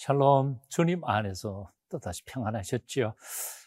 샬롬, 주님 안에서 또다시 평안하셨지요.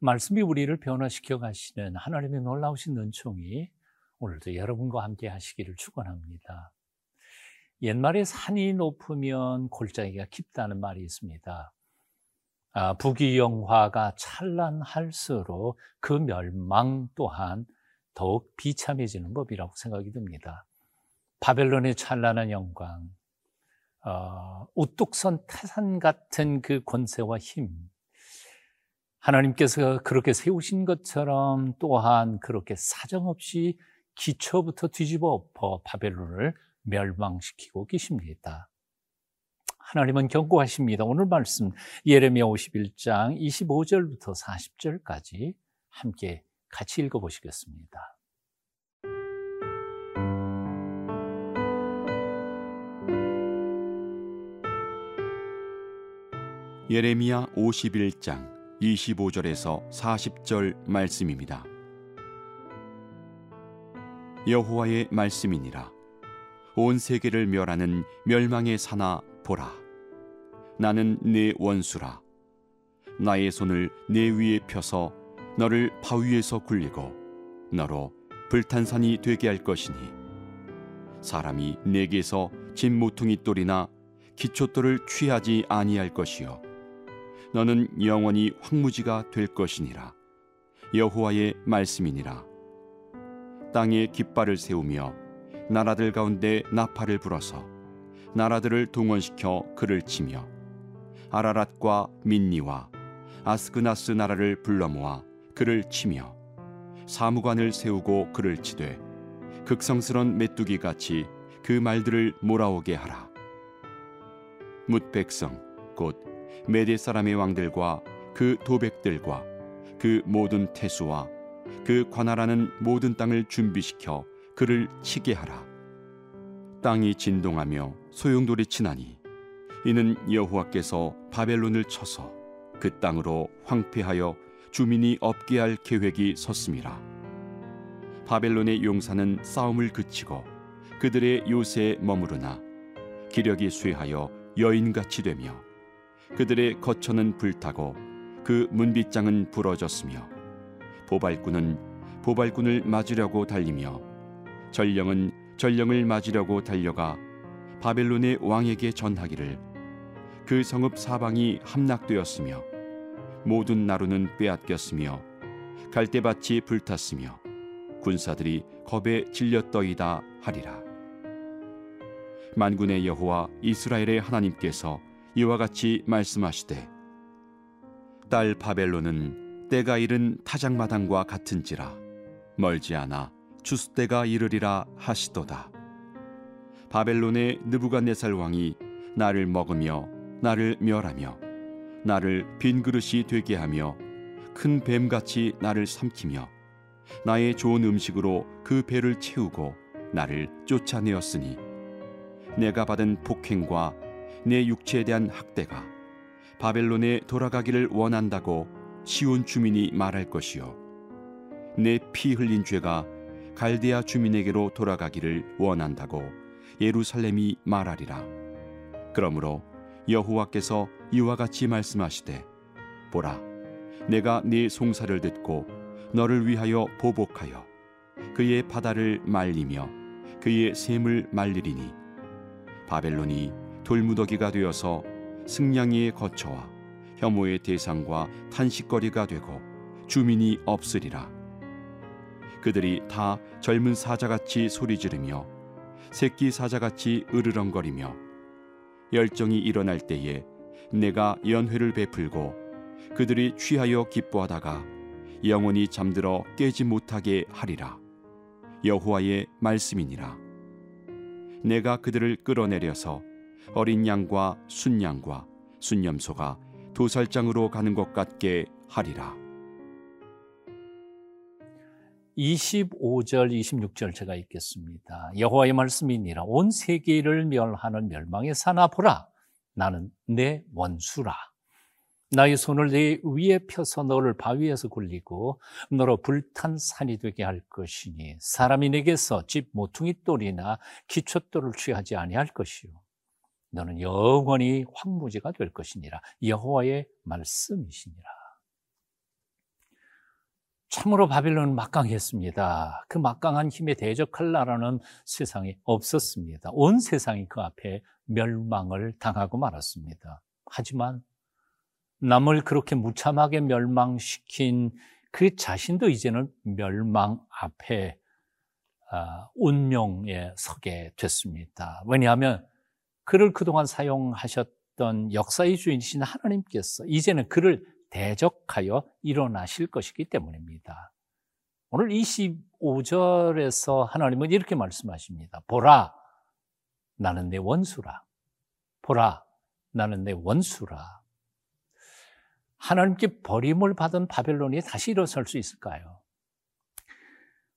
말씀이 우리를 변화시켜 가시는 하나님의 놀라우신 은총이 오늘도 여러분과 함께 하시기를 축원합니다. 옛말에 산이 높으면 골짜기가 깊다는 말이 있습니다. 아, 부귀영화가 찬란할수록 그 멸망 또한 더욱 비참해지는 법이라고 생각이 듭니다. 바벨론의 찬란한 영광, 어, 우뚝선 태산 같은 그 권세와 힘, 하나님께서 그렇게 세우신 것처럼 또한 그렇게 사정없이 기초부터 뒤집어 엎어 바벨론을 멸망시키고 계십니다. 하나님은 경고하십니다. 오늘 말씀 예레미야 51장 25절부터 40절까지 함께 같이 읽어 보시겠습니다. 예레미야 51장 25절에서 40절 말씀입니다. 여호와의 말씀이니라. 온 세계를 멸하는 멸망의 사나 보라. 나는 내 원수라. 나의 손을 내 위에 펴서 너를 바위에서 굴리고 너로 불탄산이 되게 할 것이니 사람이 내게서 진 모퉁이 돌이나 기초돌을 취하지 아니할 것이요 너는 영원히 황무지가 될 것이니라. 여호와의 말씀이니라. 땅에 깃발을 세우며 나라들 가운데 나팔을 불어서 나라들을 동원시켜 그를 치며 아라랏과 민니와 아스그나스 나라를 불러 모아 그를 치며 사무관을 세우고 그를 치되 극성스런 메뚜기 같이 그 말들을 몰아오게 하라. 뭇 백성 곧 메대 사람의 왕들과 그 도백들과 그 모든 태수와 그 관할하는 모든 땅을 준비시켜 그를 치게 하라. 땅이 진동하며 소용돌이 치나니 이는 여호와께서 바벨론을 쳐서 그 땅으로 황폐하여 주민이 없게 할 계획이 섰습니다. 바벨론의 용사는 싸움을 그치고 그들의 요새에 머무르나 기력이 쇠하여 여인같이 되며 그들의 거처는 불타고 그 문빗장은 부러졌으며 보발꾼은 보발꾼을 맞으려고 달리며 전령은 전령을 맞으려고 달려가 바벨론의 왕에게 전하기를 그 성읍 사방이 함락되었으며 모든 나루는 빼앗겼으며 갈대밭이 불탔으며 군사들이 겁에 질렸더이다 하리라. 만군의 여호와 이스라엘의 하나님께서 이와 같이 말씀하시되 딸 바벨론은 때가 이른 타작마당과 같은지라 멀지 않아 추수 때가 이르리라 하시도다. 바벨론의 느부갓네살 왕이 나를 먹으며 나를 멸하며 나를 빈 그릇이 되게 하며 큰 뱀같이 나를 삼키며 나의 좋은 음식으로 그 배를 채우고 나를 쫓아내었으니 내가 받은 폭행과 내 육체에 대한 학대가 바벨론에 돌아가기를 원한다고 시온 주민이 말할 것이요. 내 피 흘린 죄가 갈대아 주민에게로 돌아가기를 원한다고 예루살렘이 말하리라. 그러므로 여호와께서 이와 같이 말씀하시되 보라 내가 네 송사를 듣고 너를 위하여 보복하여 그의 바다를 말리며 그의 샘을 말리리니 바벨론이 돌무더기가 되어서 승냥이의 거처와 혐오의 대상과 탄식거리가 되고 주민이 없으리라. 그들이 다 젊은 사자같이 소리 지르며 새끼 사자같이 으르렁거리며 열정이 일어날 때에 내가 연회를 베풀고 그들이 취하여 기뻐하다가 영원히 잠들어 깨지 못하게 하리라. 여호와의 말씀이니라. 내가 그들을 끌어내려서 어린 양과 순양과 순염소가 도살장으로 가는 것 같게 하리라. 25절, 26절 제가 읽겠습니다. 여호와의 말씀이니라 온 세계를 멸하는 멸망의 사나 보라. 나는 내 원수라. 나의 손을 내 위에 펴서 너를 바위에서 굴리고 너로 불탄 산이 되게 할 것이니 사람이 내게서 집 모퉁이 돌이나 기초돌을 취하지 아니할 것이요 너는 영원히 황무지가 될 것이니라. 여호와의 말씀이시니라. 참으로 바빌론은 막강했습니다. 그 막강한 힘에 대적할 나라는 세상에 없었습니다. 온 세상이 그 앞에 멸망을 당하고 말았습니다. 하지만 남을 그렇게 무참하게 멸망시킨 그 자신도 이제는 멸망 앞에 아, 운명에 서게 됐습니다. 왜냐하면 그를 그동안 사용하셨던 역사의 주인이신 하나님께서 이제는 그를 대적하여 일어나실 것이기 때문입니다. 오늘 25절에서 하나님은 이렇게 말씀하십니다. 보라, 나는 내 원수라. 보라, 나는 내 원수라. 하나님께 버림을 받은 바벨론이 다시 일어설 수 있을까요?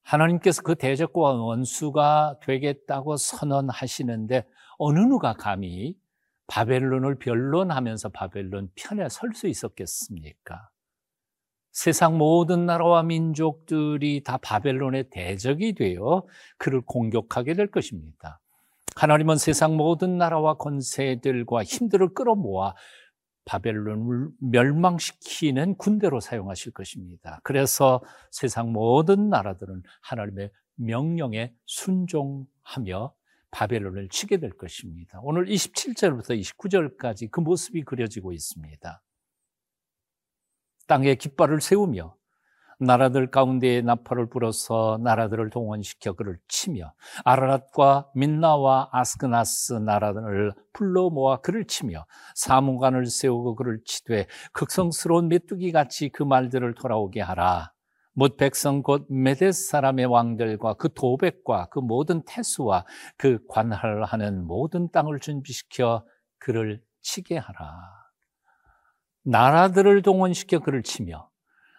하나님께서 그 대적과 원수가 되겠다고 선언하시는데 어느 누가 감히 바벨론을 변론하면서 바벨론 편에 설 수 있었겠습니까? 세상 모든 나라와 민족들이 다 바벨론의 대적이 되어 그를 공격하게 될 것입니다. 하나님은 세상 모든 나라와 권세들과 힘들을 끌어모아 바벨론을 멸망시키는 군대로 사용하실 것입니다. 그래서 세상 모든 나라들은 하나님의 명령에 순종하며 바벨론을 치게 될 것입니다. 오늘 27절부터 29절까지 그 모습이 그려지고 있습니다. 땅에 깃발을 세우며 나라들 가운데에 나팔을 불어서 나라들을 동원시켜 그를 치며 아라랏과 민나와 아스크나스 나라들을 불러 모아 그를 치며 사무관을 세우고 그를 치되 극성스러운 메뚜기 같이 그 말들을 돌아오게 하라. 못 백성 곧 메데스 사람의 왕들과 그 도백과 그 모든 태수와 그 관할하는 모든 땅을 준비시켜 그를 치게 하라. 나라들을 동원시켜 그를 치며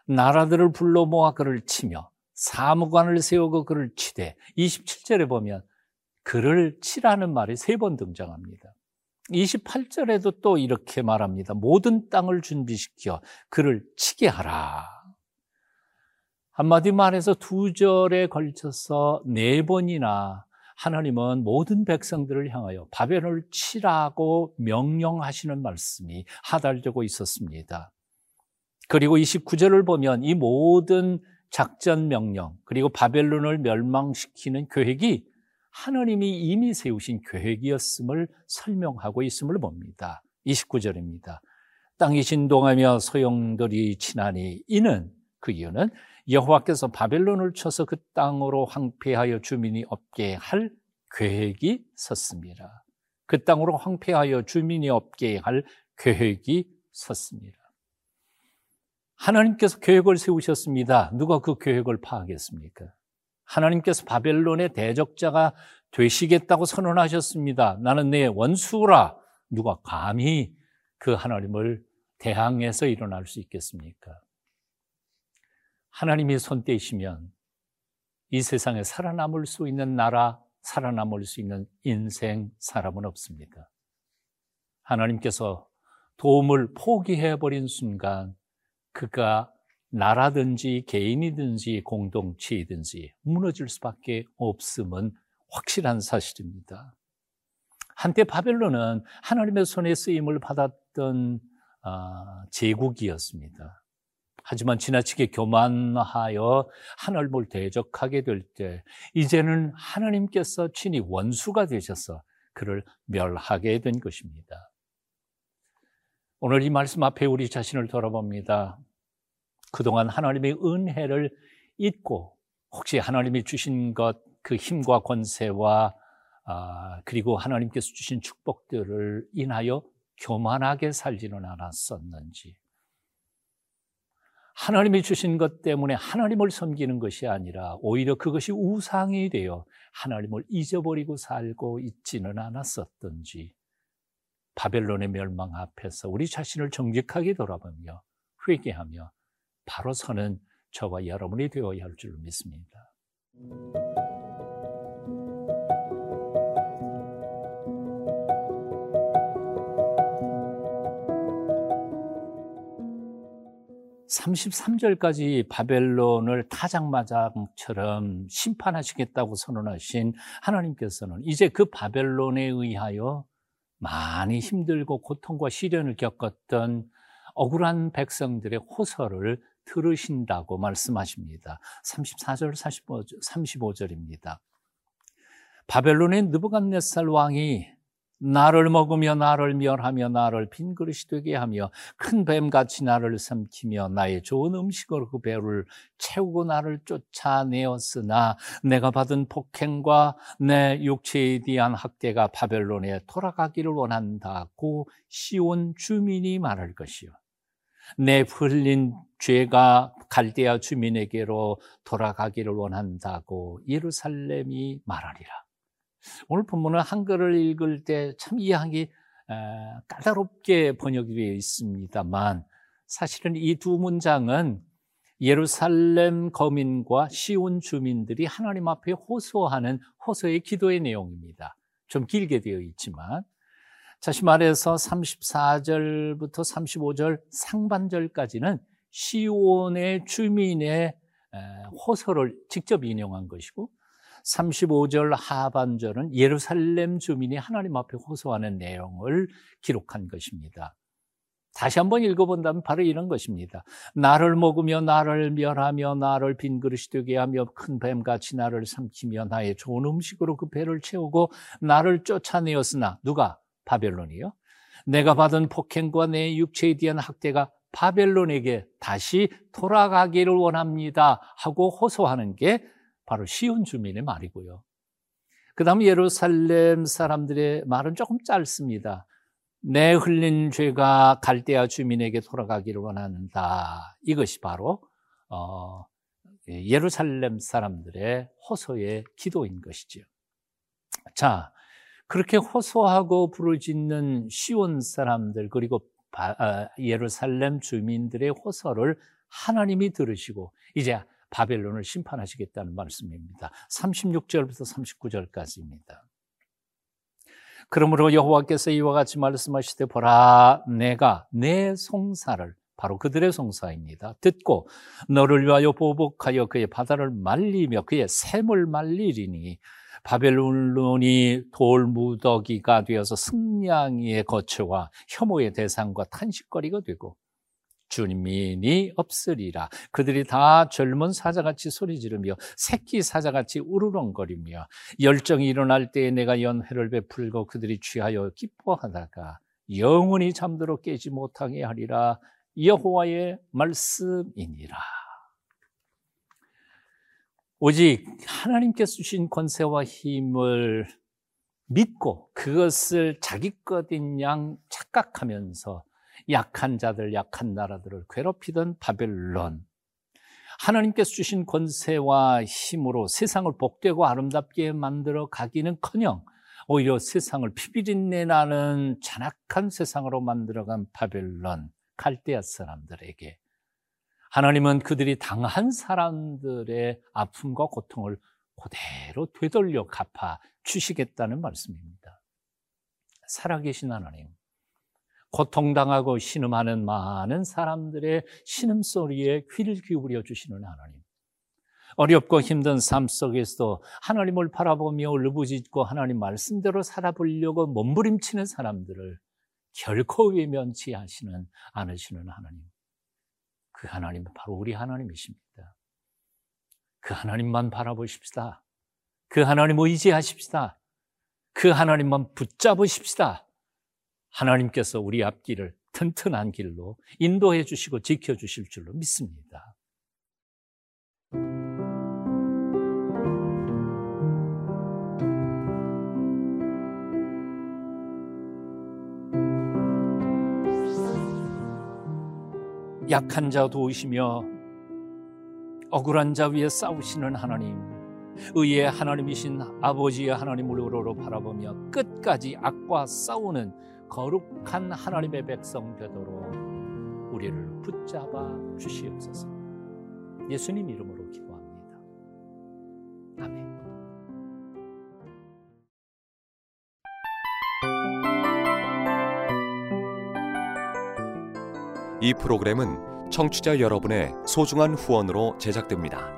나라들을 불러 모아 그를 치며 사무관을 세우고 그를 치되 27절에 보면 그를 치라는 말이 세 번 등장합니다. 28절에도 또 이렇게 말합니다. 모든 땅을 준비시켜 그를 치게 하라. 한마디 말해서 두 절에 걸쳐서 네 번이나 하나님은 모든 백성들을 향하여 바벨을 치라고 명령하시는 말씀이 하달되고 있었습니다. 그리고 29절을 보면 이 모든 작전 명령, 그리고 바벨론을 멸망시키는 계획이 하나님이 이미 세우신 계획이었음을 설명하고 있음을 봅니다. 29절입니다. 땅이 진동하며 소용돌이 치나니 이는 그 이유는 여호와께서 바벨론을 쳐서 그 땅으로 황폐하여 주민이 없게 할 계획이 섰습니다. 그 땅으로 황폐하여 주민이 없게 할 계획이 섰습니다. 하나님께서 계획을 세우셨습니다. 누가 그 계획을 파악했습니까? 하나님께서 바벨론의 대적자가 되시겠다고 선언하셨습니다. 나는 내 원수라. 누가 감히 그 하나님을 대항해서 일어날 수 있겠습니까? 하나님이 손 떼시면 이 세상에 살아남을 수 있는 나라, 살아남을 수 있는 인생, 사람은 없습니다. 하나님께서 도움을 포기해버린 순간 그가 나라든지 개인이든지 공동체이든지 무너질 수밖에 없음은 확실한 사실입니다. 한때 바벨론은 하나님의 손에 쓰임을 받았던 아, 제국이었습니다. 하지만 지나치게 교만하여 하늘을 대적하게 될 때 이제는 하나님께서 친히 원수가 되셔서 그를 멸하게 된 것입니다. 오늘 이 말씀 앞에 우리 자신을 돌아봅니다. 그동안 하나님의 은혜를 잊고 혹시 하나님이 주신 것, 그 힘과 권세와 아, 그리고 하나님께서 주신 축복들을 인하여 교만하게 살지는 않았었는지 하나님이 주신 것 때문에 하나님을 섬기는 것이 아니라 오히려 그것이 우상이 되어 하나님을 잊어버리고 살고 있지는 않았었던지 바벨론의 멸망 앞에서 우리 자신을 정직하게 돌아보며 회개하며 바로 서는 저와 여러분이 되어야 할줄 믿습니다. 33절까지 바벨론을 타작마장처럼 심판하시겠다고 선언하신 하나님께서는 이제 그 바벨론에 의하여 많이 힘들고 고통과 시련을 겪었던 억울한 백성들의 호소를 들으신다고 말씀하십니다. 34절, 35절, 입니다 바벨론의 느부갓네살 왕이 나를 먹으며 나를 멸하며 나를 빈 그릇이 되게 하며 큰 뱀같이 나를 삼키며 나의 좋은 음식으로 그 배를 채우고 나를 쫓아내었으나 내가 받은 폭행과 내 육체에 대한 학대가 바벨론에 돌아가기를 원한다고 시온 주민이 말할 것이요. 내 흘린 죄가 갈대아 주민에게로 돌아가기를 원한다고 예루살렘이 말하리라. 오늘 본문은 한글을 읽을 때 참 이해하기 까다롭게 번역이 되어 있습니다만 사실은 이 두 문장은 예루살렘 거민과 시온 주민들이 하나님 앞에 호소하는 호소의 기도의 내용입니다. 좀 길게 되어 있지만 다시 말해서 34절부터 35절 상반절까지는 시온의 주민의 호소를 직접 인용한 것이고 35절 하반절은 예루살렘 주민이 하나님 앞에 호소하는 내용을 기록한 것입니다. 다시 한번 읽어본다면 바로 이런 것입니다. 나를 먹으며 나를 멸하며 나를 빈 그릇이 되게 하며 큰 뱀같이 나를 삼키며 나의 좋은 음식으로 그 배를 채우고 나를 쫓아내었으나 누가? 바벨론이요. 내가 받은 폭행과 내 육체에 대한 학대가 바벨론에게 다시 돌아가기를 원합니다 하고 호소하는 게 바로 시온 주민의 말이고요. 그 다음 예루살렘 사람들의 말은 조금 짧습니다. 내 흘린 죄가 갈대아 주민에게 돌아가기를 원한다. 이것이 바로 어, 예루살렘 사람들의 호소의 기도인 것이죠. 자, 그렇게 호소하고 부르짖는 시온 사람들 그리고 아, 예루살렘 주민들의 호소를 하나님이 들으시고 이제 바벨론을 심판하시겠다는 말씀입니다. 36절부터 39절까지입니다. 그러므로 여호와께서 이와 같이 말씀하시되 보라 내가 내 송사를 바로 그들의 송사입니다. 듣고 너를 위하여 보복하여 그의 바다를 말리며 그의 샘을 말리리니 바벨론이 돌무더기가 되어서 승냥이의 거처와 혐오의 대상과 탄식거리가 되고 주님이 없으리라. 그들이 다 젊은 사자같이 소리 지르며 새끼 사자같이 우르렁거리며 열정이 일어날 때에 내가 연회를 베풀고 그들이 취하여 기뻐하다가 영원히 잠들어 깨지 못하게 하리라. 여호와의 말씀이니라. 오직 하나님께서 주신 권세와 힘을 믿고 그것을 자기 것인 양 착각하면서 약한 자들, 약한 나라들을 괴롭히던 바벨론. 하나님께서 주신 권세와 힘으로 세상을 복되고 아름답게 만들어 가기는 커녕 오히려 세상을 피비린내 나는 잔악한 세상으로 만들어간 바벨론, 갈대아 사람들에게 하나님은 그들이 당한 사람들의 아픔과 고통을 그대로 되돌려 갚아 주시겠다는 말씀입니다. 살아계신 하나님, 고통당하고 신음하는 많은 사람들의 신음소리에 귀를 기울여 주시는 하나님. 어렵고 힘든 삶 속에서도 하나님을 바라보며 울부짖고 하나님 말씀대로 살아보려고 몸부림치는 사람들을 결코 외면치 하시는 않으시는 하나님. 그 하나님은 바로 우리 하나님이십니다. 그 하나님만 바라보십시다. 그 하나님 의지하십시다. 그 하나님만 붙잡으십시다. 하나님께서 우리 앞길을 튼튼한 길로 인도해 주시고 지켜 주실 줄로 믿습니다. 약한 자 도우시며 억울한 자 위에 싸우시는 하나님, 의의 하나님이신 아버지의 하나님을 우러러 바라보며 끝까지 악과 싸우는 거룩한 하나님의 백성 되도록 우리를 붙잡아 주시옵소서. 예수님 이름으로 기도합니다. 아멘. 이 프로그램은 청취자 여러분의 소중한 후원으로 제작됩니다.